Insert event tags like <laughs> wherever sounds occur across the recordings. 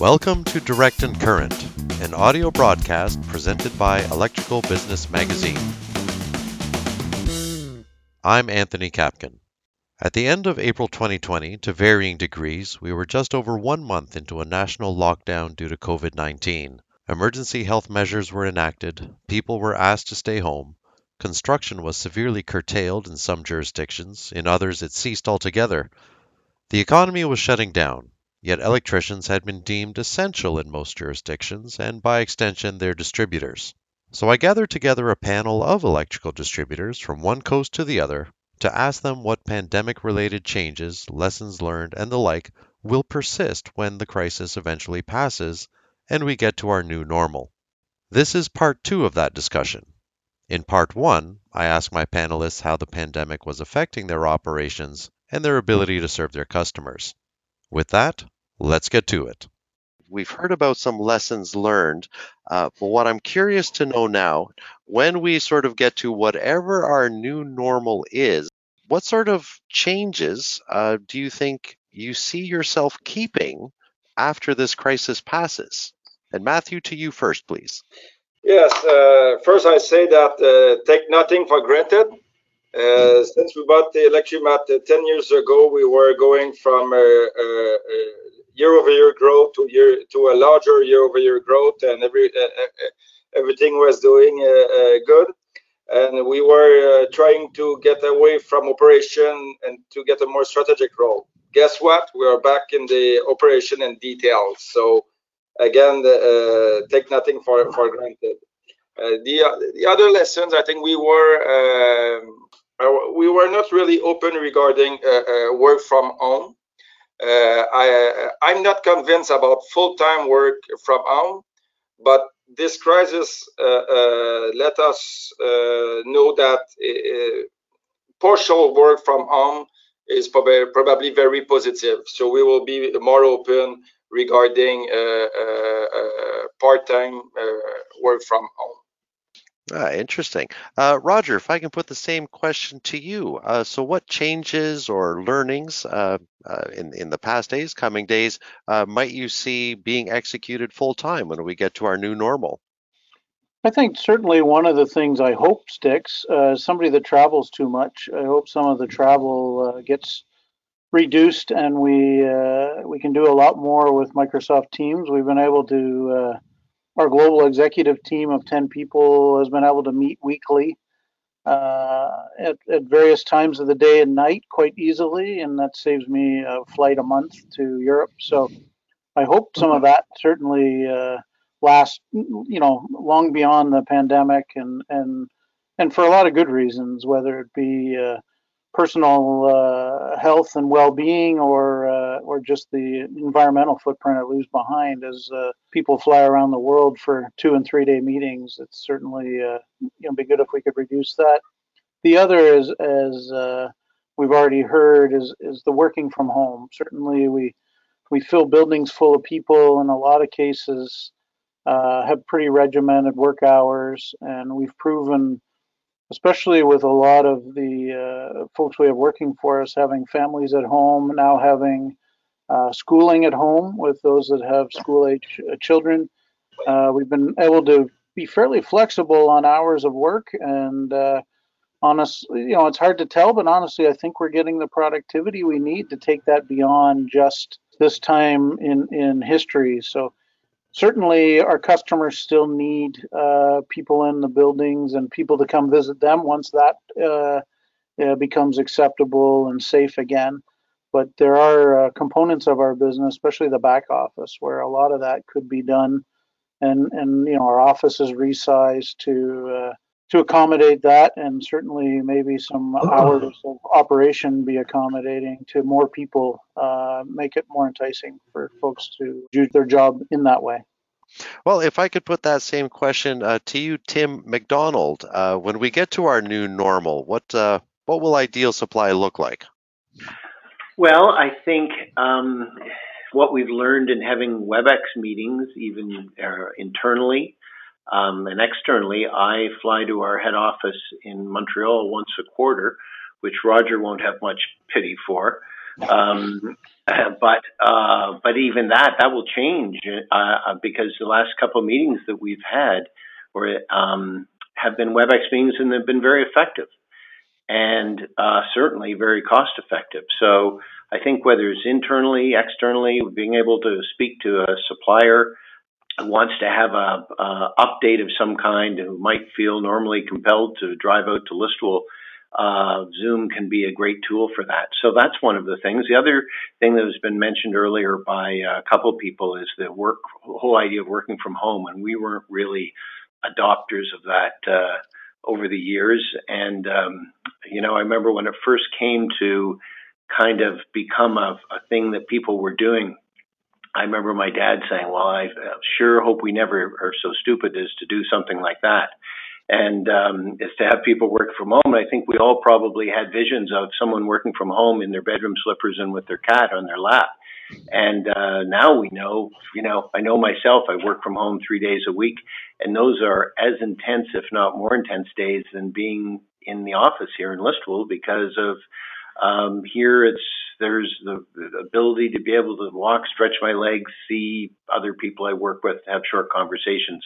Welcome to Direct and Current, an audio broadcast presented by Electrical Business Magazine. I'm Anthony Capkun. At the end of April 2020, to varying degrees, we were just over one month into a national lockdown due to COVID 19. Emergency health measures were enacted, people were asked to stay home, construction was severely curtailed in some jurisdictions, in others, it ceased altogether. The economy was shutting down, Yet electricians had been deemed essential in most jurisdictions, and by extension their distributors. So I gathered together a panel of electrical distributors from one coast to the other to ask them what pandemic related changes, lessons learned, and the like will persist when the crisis eventually passes and we get to our new normal. This is part two of that discussion. In part one, I asked my panelists how the pandemic was affecting their operations and their ability to serve their customers. With that, let's get to it. We've heard about some lessons learned, uh, but what I'm curious to know now, when we sort of get to whatever our new normal is, what sort of changes uh, do you think you see yourself keeping after this crisis passes? And Matthew, to you first, please. Yes, uh, first I say that uh, take nothing for granted. Uh, since we bought the Electrimat uh, 10 years ago, we were going from year-over-year growth to year to a larger year-over-year growth, and every everything was doing good and we were uh, trying to get away from operation and to get a more strategic role. Guess what? We are back in the operation and details. So again, uh, take nothing for for granted. Uh, the the other lessons, I think we were um, uh, we were not really open regarding uh, uh, work from home. I I'm not convinced about full time work from home, but this crisis let us know that partial work from home is probably, probably very positive. So we will be more open regarding uh, uh, uh, part-time work from home. Ah, interesting. Uh, Roger, if I can put the same question to you. Uh, so, what changes or learnings uh, uh in, in the past days, coming days, uh, might you see being executed full time when we get to our new normal? I think certainly one of the things I hope sticks, uh, somebody that travels too much, I hope some of the travel gets reduced and we we can do a lot more with Microsoft Teams. We've been able to our global executive team of 10 people has been able to meet weekly uh, at, at, various times of the day and night quite easily, and that saves me a flight a month to Europe. So I hope some of that certainly uh, lasts, you know, long beyond the pandemic, and and and for a lot of good reasons, whether it be uh, personal uh, health and well-being or uh, or just the environmental footprint it leaves behind as uh, people fly around the world for two and three day meetings it's certainly uh, you know be good if we could reduce that. The other is as uh, we've already heard is is the working from home. Certainly we we fill buildings full of people in a lot of cases uh, have pretty regimented work hours and we've proven especially with a lot of the uh, folks we have working for us having families at home, now having uh, schooling at home with those that have school age uh, children. Uh, we've been able to be fairly flexible on hours of work and uh, honestly, you know, it's hard to tell, but honestly, I think we're getting the productivity we need to take that beyond just this time in, in history. So certainly our customers still need uh, people in the buildings and people to come visit them once that uh, uh, becomes acceptable and safe again. But there are uh, components of our business, especially the back office, where a lot of that could be done, and and you know our office is resized to uh, to accommodate that, and certainly maybe some hours of operation be accommodating to more people, uh, make it more enticing for folks to do their job in that way. Well, if I could put that same question uh, to you, Tim McDonald, uh, when we get to our new normal, what uh, what will ideal supply look like? Well, I think um, what we've learned in having WebEx meetings, even uh, internally, um, and externally, I fly to our head office in Montreal once a quarter, which Roger won't have much pity for. Um, but uh, but even that that will change uh, because the last couple of meetings that we've had were um, have been WebEx meetings and they've been very effective and uh, certainly very cost effective. So I think whether it's internally, externally, being able to speak to a supplier who wants to have a, a update of some kind, who might feel normally compelled to drive out to Listowel, uh, Zoom can be a great tool for that. So that's one of the things. The other thing that has been mentioned earlier by a couple people is the work, whole idea of working from home, and we weren't really adopters of that. Uh, over the years. And, um, you know, I remember when it first came to kind of become a, a thing that people were doing. I remember my dad saying, Well, I sure hope we never are so stupid as to do something like that. And um, is to have people work from home. I think we all probably had visions of someone working from home in their bedroom slippers and with their cat on their lap. And uh, now we know, you know, I know myself, I work from home three days a week, and those are as intense, if not more intense, days than being in the office here in Listowel because of um, here it's there's the, the ability to be able to walk, stretch my legs, see other people I work with, have short conversations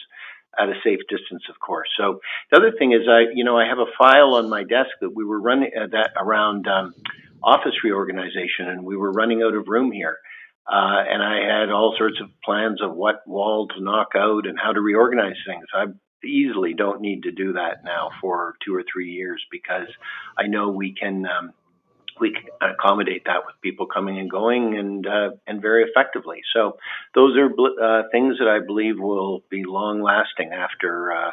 at a safe distance, of course. So the other thing is, I you know I have a file on my desk that we were running uh, that around um, office reorganization, and we were running out of room here. Uh, and I had all sorts of plans of what wall to knock out and how to reorganize things. I easily don't need to do that now for two or three years because I know we can um, we can accommodate that with people coming and going and uh, and very effectively. So those are uh, things that I believe will be long lasting after uh,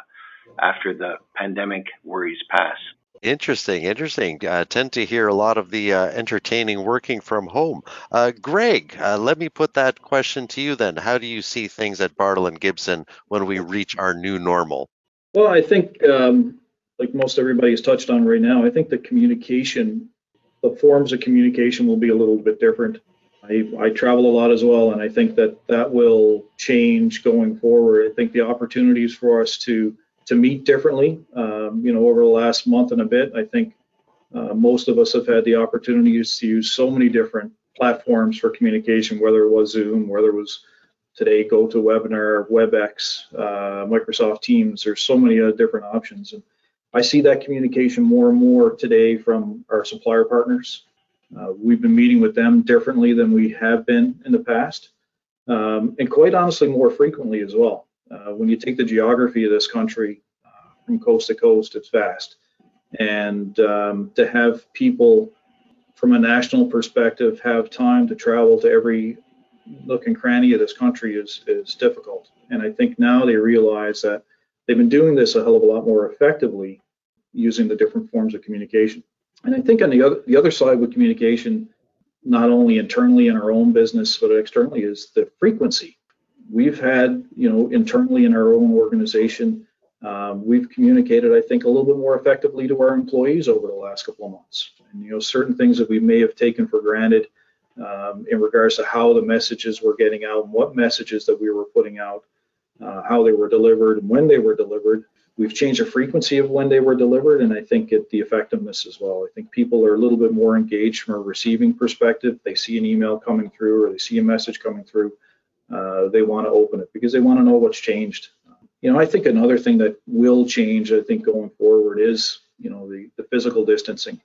after the pandemic worries pass. Interesting, interesting. Uh, tend to hear a lot of the uh, entertaining working from home. Uh, Greg, uh, let me put that question to you then. How do you see things at Bartle and Gibson when we reach our new normal? Well, I think, um, like most everybody has touched on right now, I think the communication, the forms of communication will be a little bit different. I, I travel a lot as well, and I think that that will change going forward. I think the opportunities for us to to meet differently. Um, you know, over the last month and a bit, I think uh, most of us have had the opportunities to use so many different platforms for communication, whether it was Zoom, whether it was today GoToWebinar, WebEx, uh, Microsoft Teams. There's so many uh, different options, and I see that communication more and more today from our supplier partners. Uh, we've been meeting with them differently than we have been in the past, um, and quite honestly, more frequently as well. Uh, when you take the geography of this country uh, from coast to coast, it's vast. And um, to have people from a national perspective have time to travel to every nook and cranny of this country is, is difficult. And I think now they realize that they've been doing this a hell of a lot more effectively using the different forms of communication. And I think on the other the other side with communication, not only internally in our own business but externally, is the frequency we've had, you know, internally in our own organization, um, we've communicated, I think, a little bit more effectively to our employees over the last couple of months. And, you know, certain things that we may have taken for granted um, in regards to how the messages were getting out and what messages that we were putting out, uh, how they were delivered and when they were delivered. We've changed the frequency of when they were delivered, and I think it, the effectiveness as well. I think people are a little bit more engaged from a receiving perspective. They see an email coming through or they see a message coming through uh, they want to open it because they want to know what's changed. You know, I think another thing that will change, I think, going forward is, you know, the, the physical distancing.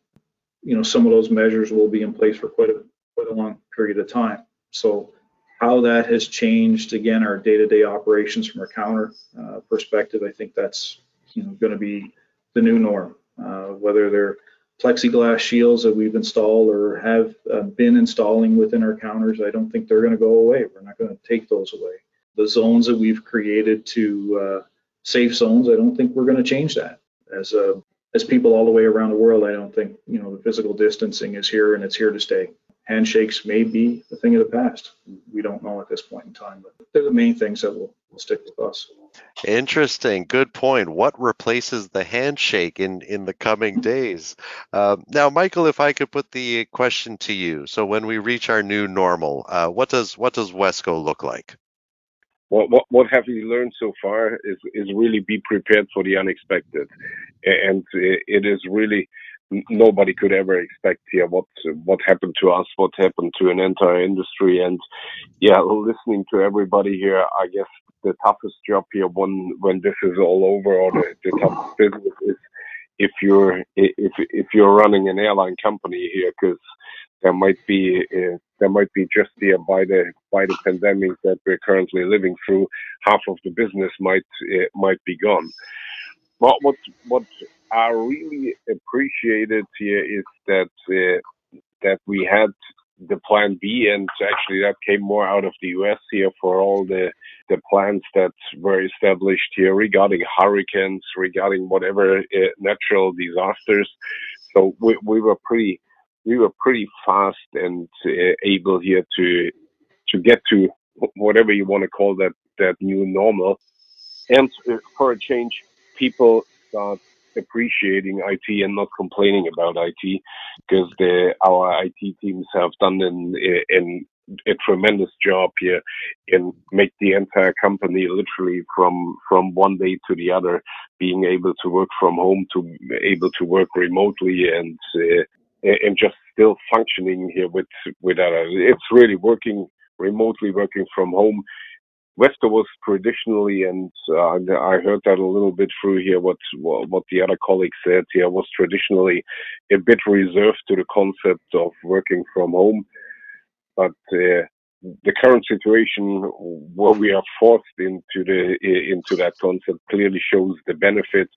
You know, some of those measures will be in place for quite a quite a long period of time. So, how that has changed again our day-to-day operations from a counter uh, perspective, I think that's you know going to be the new norm. Uh, whether they're plexiglass shields that we've installed or have uh, been installing within our counters, I don't think they're going to go away. We're not going to take those away. The zones that we've created to uh, safe zones, I don't think we're going to change that. As uh, as people all the way around the world, I don't think you know the physical distancing is here and it's here to stay. Handshakes may be a thing of the past. We don't know at this point in time, but they're the main things that will, will stick with us. Interesting. Good point. What replaces the handshake in, in the coming days? Uh, now, Michael, if I could put the question to you. So when we reach our new normal, uh, what does what does Wesco look like? What, what what have we learned so far is is really be prepared for the unexpected, and it is really nobody could ever expect here what what happened to us, what happened to an entire industry, and yeah, listening to everybody here, I guess the toughest job here when when this is all over, or the, the toughest business is if you're if if you're running an airline company here, because there might be uh, there might be just here by the by the pandemic that we're currently living through, half of the business might uh, might be gone. But what what I really appreciated here is that uh, that we had the plan B, and actually that came more out of the US here for all the the plans that were established here regarding hurricanes, regarding whatever uh, natural disasters. So we, we were pretty we were pretty fast and uh, able here to to get to whatever you want to call that that new normal. And uh, for a change, people start appreciating IT and not complaining about IT because the, our IT teams have done a tremendous job here and make the entire company literally from from one day to the other being able to work from home to able to work remotely and uh, and just still functioning here with with. It's really working remotely, working from home Wesco was traditionally, and uh, I heard that a little bit through here, what what the other colleagues said here, was traditionally a bit reserved to the concept of working from home. But uh, the current situation where we are forced into the into that concept clearly shows the benefit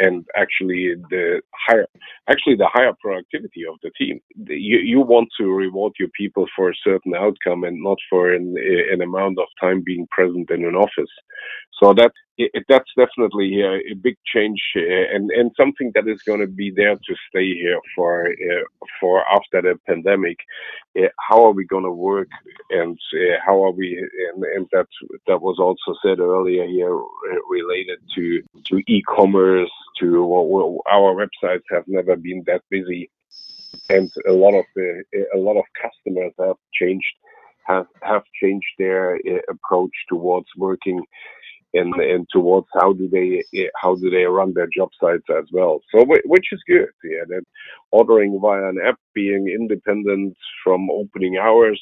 and actually the higher actually the higher productivity of the team. You you want to reward your people for a certain outcome and not for an, an amount of time being present in an office. So that it, that's definitely a, a big change uh, and and something that is going to be there to stay here for uh, for after the pandemic. Uh, how are we going to work? And uh, how are we and, and that that was also said earlier here uh, related to to e-commerce to well, our websites have never been that busy. And a lot of a lot of customers have changed have have changed their uh, approach towards working and and towards how do they how do they run their job sites as well. So which is good, yeah. That ordering via an app, being independent from opening hours,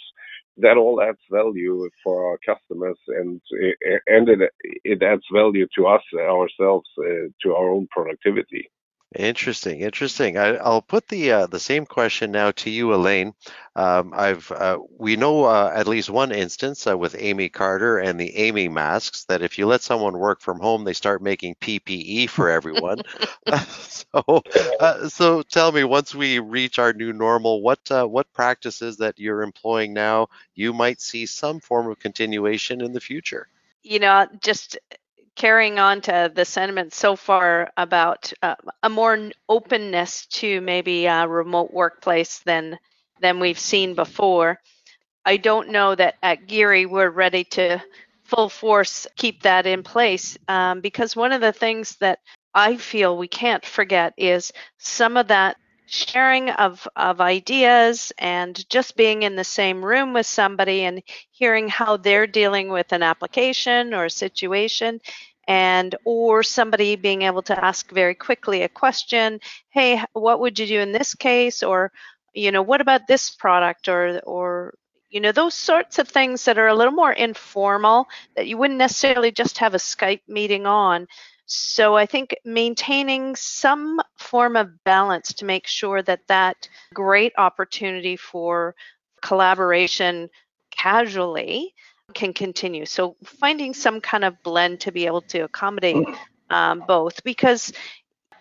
that all adds value for our customers, and and it it adds value to us ourselves uh, to our own productivity. Interesting, interesting. I, will put the uh, the same question now to you, Elaine. Um, I've uh, we know uh, at least one instance uh, with Amy Carter and the Amy masks that if you let someone work from home, they start making PPE for everyone. <laughs> <laughs> so, uh, so tell me, once we reach our new normal, what uh, what practices that you're employing now you might see some form of continuation in the future? You know, just carrying on to the sentiment so far about uh, a more openness to maybe a remote workplace than than we've seen before. I don't know that at Gerrie we're ready to full force keep that in place um, because one of the things that I feel we can't forget is some of that sharing of, of ideas and just being in the same room with somebody and hearing how they're dealing with an application or a situation and or somebody being able to ask very quickly a question hey what would you do in this case? or you know what about this product? or or you know those sorts of things that are a little more informal that you wouldn't necessarily just have a skype meeting on so I think maintaining some form of balance to make sure that that great opportunity for collaboration casually can continue. So finding some kind of blend to be able to accommodate um, both because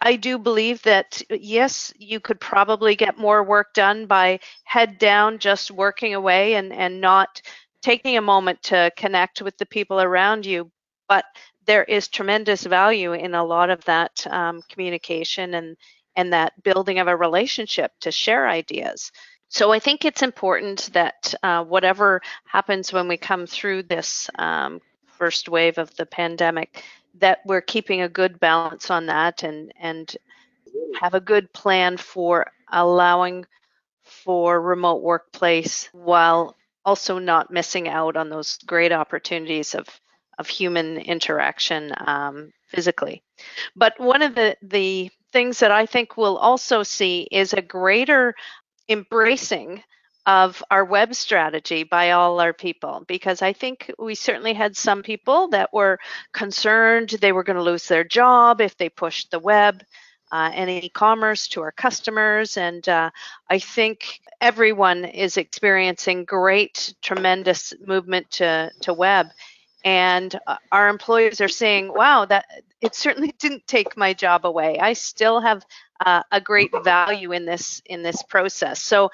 I do believe that yes, you could probably get more work done by head down, just working away and, and not taking a moment to connect with the people around you. But there is tremendous value in a lot of that um, communication and and that building of a relationship to share ideas. So I think it's important that uh, whatever happens when we come through this um, first wave of the pandemic, that we're keeping a good balance on that and and have a good plan for allowing for remote workplace while also not missing out on those great opportunities of of human interaction um, physically. But one of the the things that I think we'll also see is a greater embracing of our web strategy by all our people because I think we certainly had some people that were concerned they were going to lose their job if they pushed the web uh, and e-commerce to our customers. And uh, I think everyone is experiencing great, tremendous movement to, to web. And uh, our employees are saying, wow, that it certainly <laughs> didn't take my job away. I still have uh, a great value in this in this process. So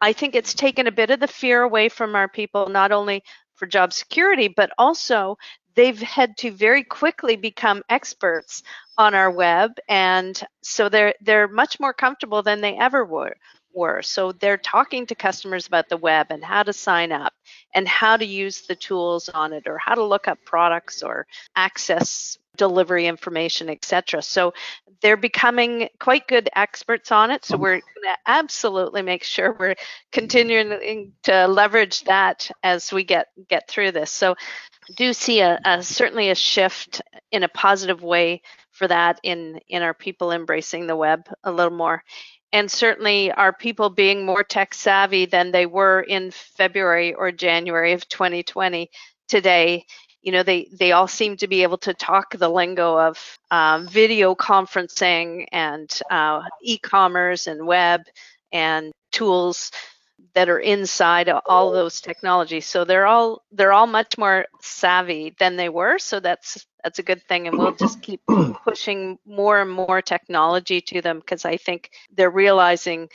I think it's taken a bit of the fear away from our people, not only for job security, but also they've had to very quickly become experts on our web and so they're they're much more comfortable than they ever were were. So they're talking to customers about the web and how to sign up and how to use the tools on it or how to look up products or access delivery information etc so they're becoming quite good experts on it. So we're going to absolutely make sure we're continuing to leverage that as we get get through this. So do see a, a, certainly a shift in a positive way for that in in our people embracing the web a little more. And certainly our people being more tech savvy than they were in February or January of 2020 today you know they they all seem to be able to talk the lingo of um, video conferencing and uh, e-commerce and web and tools that are inside all those technologies. So they're all they're all much more savvy than they were. So that's that's a good thing, and we'll just keep <clears throat> pushing more and more technology to them because I think they're realizing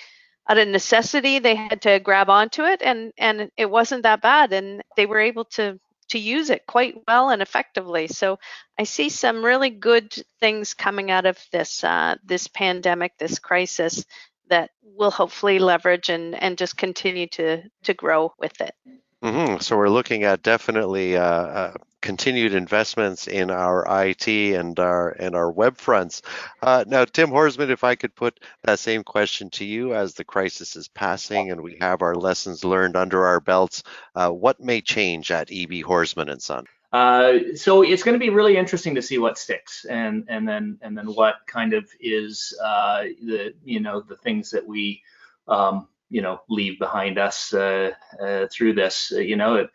out of necessity they had to grab onto it, and and it wasn't that bad, and they were able to to use it quite well and effectively. So I see some really good things coming out of this uh, this pandemic, this crisis, that we'll hopefully leverage and, and just continue to, to grow with it. Mm-hmm. So we're looking at definitely uh, uh, continued investments in our IT and our and our web fronts. Uh, now, Tim Horsman, if I could put that same question to you as the crisis is passing and we have our lessons learned under our belts, uh, what may change at EB Horsman and Son? Uh, so it's going to be really interesting to see what sticks and and then and then what kind of is uh, the you know the things that we um, you know leave behind us uh, uh through this. Uh, you know,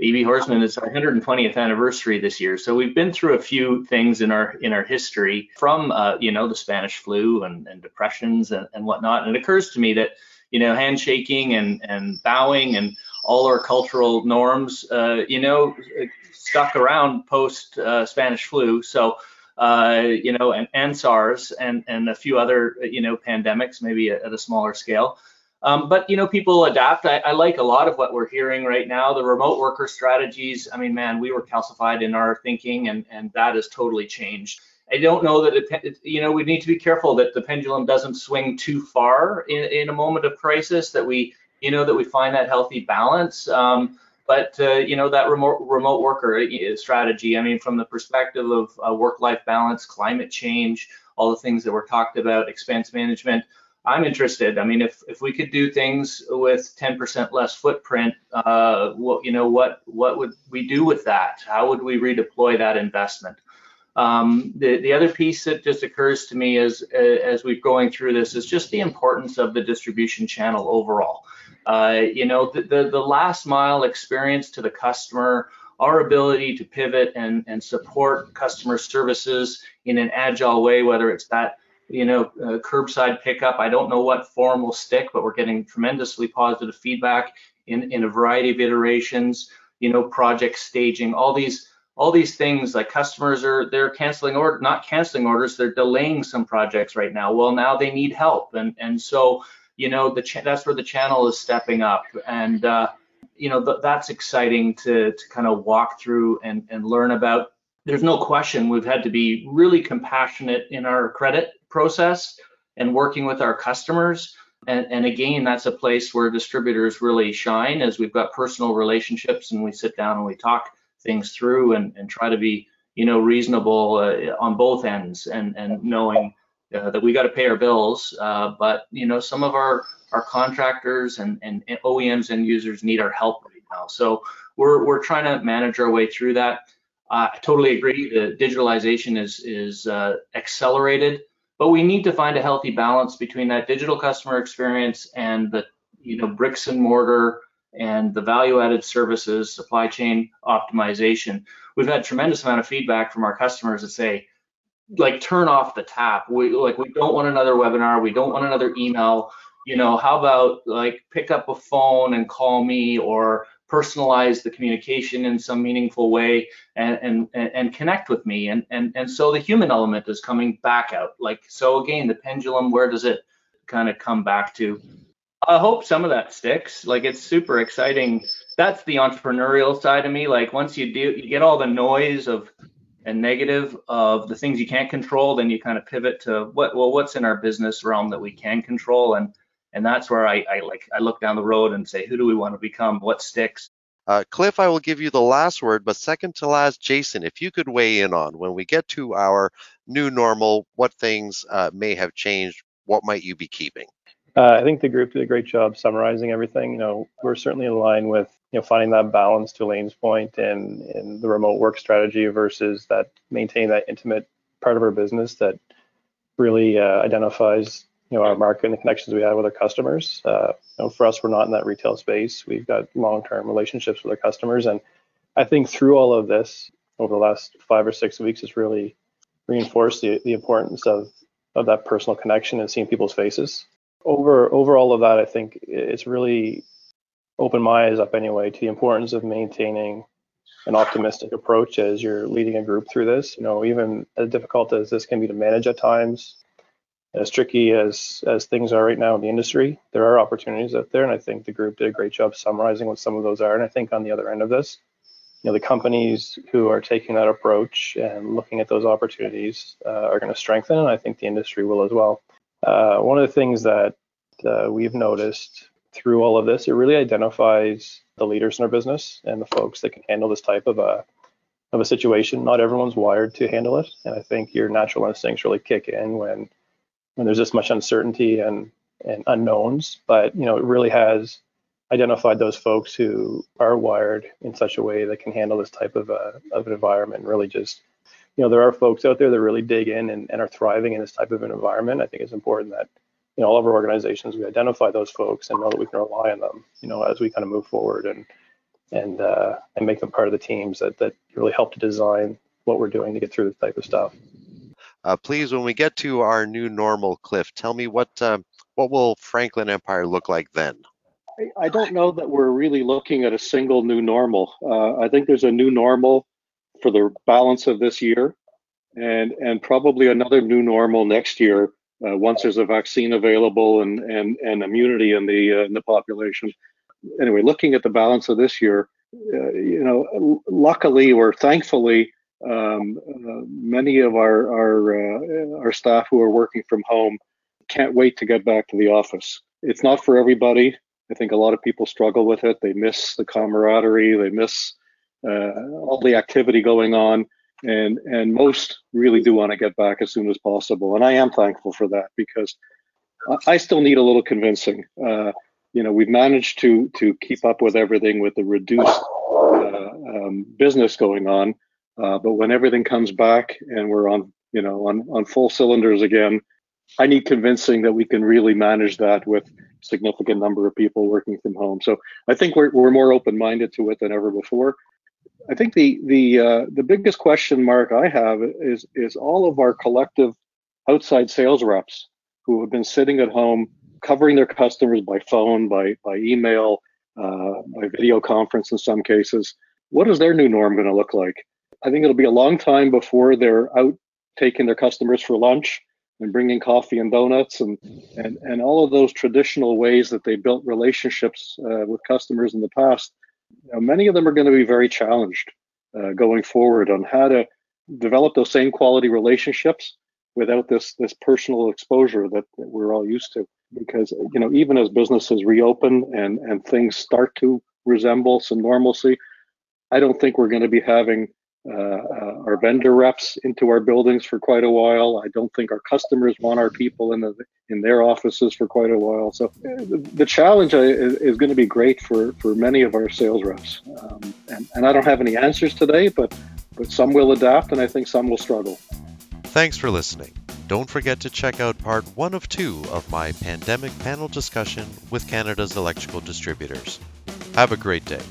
EB Horsman is our 120th anniversary this year, so we've been through a few things in our in our history from you know the Spanish flu and, and depressions and, and whatnot. And it occurs to me that you know handshaking and and bowing and all our cultural norms, you know stuck around post uh, Spanish flu. So, uh, you know, and, and SARS and, and a few other, you know, pandemics, maybe at, a smaller scale. Um, but you know, people adapt. I, I, like a lot of what we're hearing right now. The remote worker strategies. I mean, man, we were calcified in our thinking, and and that has totally changed. I don't know that it, you know we need to be careful that the pendulum doesn't swing too far in, in a moment of crisis. That we you know that we find that healthy balance. Um, but uh, you know that remote remote worker uh, strategy. I mean, from the perspective of uh, work-life balance, climate change, all the things that were talked about, expense management. I'm interested. I mean, if if we could do things with 10% less footprint, uh, what you know, what what would we do with that? How would we redeploy that investment? Um, the the other piece that just occurs to me as as we're going through this is just the importance of the distribution channel overall. Uh, you know, the, the, the last mile experience to the customer, our ability to pivot and, and support customer services in an agile way, whether it's that, you know, uh, curbside pickup, I don't know what form will stick, but we're getting tremendously positive feedback in, in a variety of iterations, you know, project staging, all these all these things like customers are they're canceling or not canceling orders they're delaying some projects right now. Well now they need help. And and so you know, the that's where the channel is stepping up, and uh, you know th- that's exciting to to kind of walk through and and learn about. There's no question we've had to be really compassionate in our credit process and working with our customers. And, and again, that's a place where distributors really shine as we've got personal relationships and we sit down and we talk things through and, and try to be, you know, reasonable uh, on both ends and, and knowing uh, that we got to pay our bills, uh, but you know some of our our contractors and, and OEMs and users need our help right now. So we're we're trying to manage our way through that. Uh, I totally agree. The digitalization is is uh, accelerated, but we need to find a healthy balance between that digital customer experience and the you know bricks and mortar and the value added services supply chain optimization we've had tremendous amount of feedback from our customers that say like turn off the tap. We like we don't want another webinar. We don't want another email. You know how about like pick up a phone and call me or personalize the communication in some meaningful way and and and connect with me. And and and so the human element is coming back out. Like so again the pendulum where does it kind of come back to? I hope some of that sticks. Like it's super exciting. That's the entrepreneurial side of me. Like once you do you get all the noise of and negative of the things you can't control then you kind of pivot to what well what's in our business realm that we can control and and that's where I, I like I look down the road and say, who do we want to become? What sticks? Uh, Cliff, I will give you the last word, but second to last, Jason, if you could weigh in on when we get to our new normal, what things uh, may have changed, what might you be keeping? Uh, I think the group did a great job summarizing everything. You know, we're certainly in line with you know finding that balance to Lane's point and in the remote work strategy versus that maintain that intimate part of our business that really uh, identifies you know our market and the connections we have with our customers. Uh, you know, for us, we're not in that retail space. We've got long-term relationships with our customers, and I think through all of this over the last five or six weeks, it's really reinforced the, the importance of of that personal connection and seeing people's faces. Over over all of that, I think it's really opened my eyes up anyway to the importance of maintaining an optimistic approach as you're leading a group through this. You know, even as difficult as this can be to manage at times, as tricky as as things are right now in the industry, there are opportunities out there, and I think the group did a great job summarizing what some of those are. And I think on the other end of this, you know, the companies who are taking that approach and looking at those opportunities uh, are going to strengthen, and I think the industry will as well. Uh, one of the things that uh, we've noticed through all of this, it really identifies the leaders in our business and the folks that can handle this type of a of a situation. Not everyone's wired to handle it, and I think your natural instincts really kick in when when there's this much uncertainty and and unknowns. But you know, it really has identified those folks who are wired in such a way that can handle this type of a, of an environment really just you know there are folks out there that really dig in and, and are thriving in this type of an environment i think it's important that you know all of our organizations we identify those folks and know that we can rely on them you know as we kind of move forward and and uh, and make them part of the teams that that really help to design what we're doing to get through this type of stuff uh, please, when we get to our new normal, Cliff, tell me what uh, what will Franklin Empire look like then? I don't know that we're really looking at a single new normal. Uh, I think there's a new normal for the balance of this year, and and probably another new normal next year uh, once there's a vaccine available and and and immunity in the uh, in the population. Anyway, looking at the balance of this year, uh, you know, luckily or thankfully, um, uh, many of our our uh, our staff who are working from home can't wait to get back to the office. It's not for everybody. I think a lot of people struggle with it. They miss the camaraderie. They miss uh, all the activity going on, and and most really do want to get back as soon as possible. And I am thankful for that because I still need a little convincing. Uh, you know, we've managed to to keep up with everything with the reduced uh, um, business going on uh, but when everything comes back and we're on, you know, on, on full cylinders again, I need convincing that we can really manage that with significant number of people working from home. So I think we're, we're more open-minded to it than ever before. I think the the uh, the biggest question mark I have is is all of our collective outside sales reps who have been sitting at home covering their customers by phone, by by email, uh, by video conference in some cases. What is their new norm going to look like? I think it'll be a long time before they're out taking their customers for lunch and bringing coffee and donuts and and and all of those traditional ways that they built relationships uh, with customers in the past. Know, many of them are going to be very challenged uh, going forward on how to develop those same quality relationships without this this personal exposure that, that we're all used to. Because you know, even as businesses reopen and and things start to resemble some normalcy, I don't think we're going to be having our vendor reps into our buildings for quite a while. I don't think our customers want our people in the in their offices for quite a while. So uh, the, the challenge is, is, going to be great for for many of our sales reps. Um, and, and I don't have any answers today, but but some will adapt, and I think some will struggle. Thanks for listening. Don't forget to check out part one of two of my pandemic panel discussion with Canada's electrical distributors. Have a great day.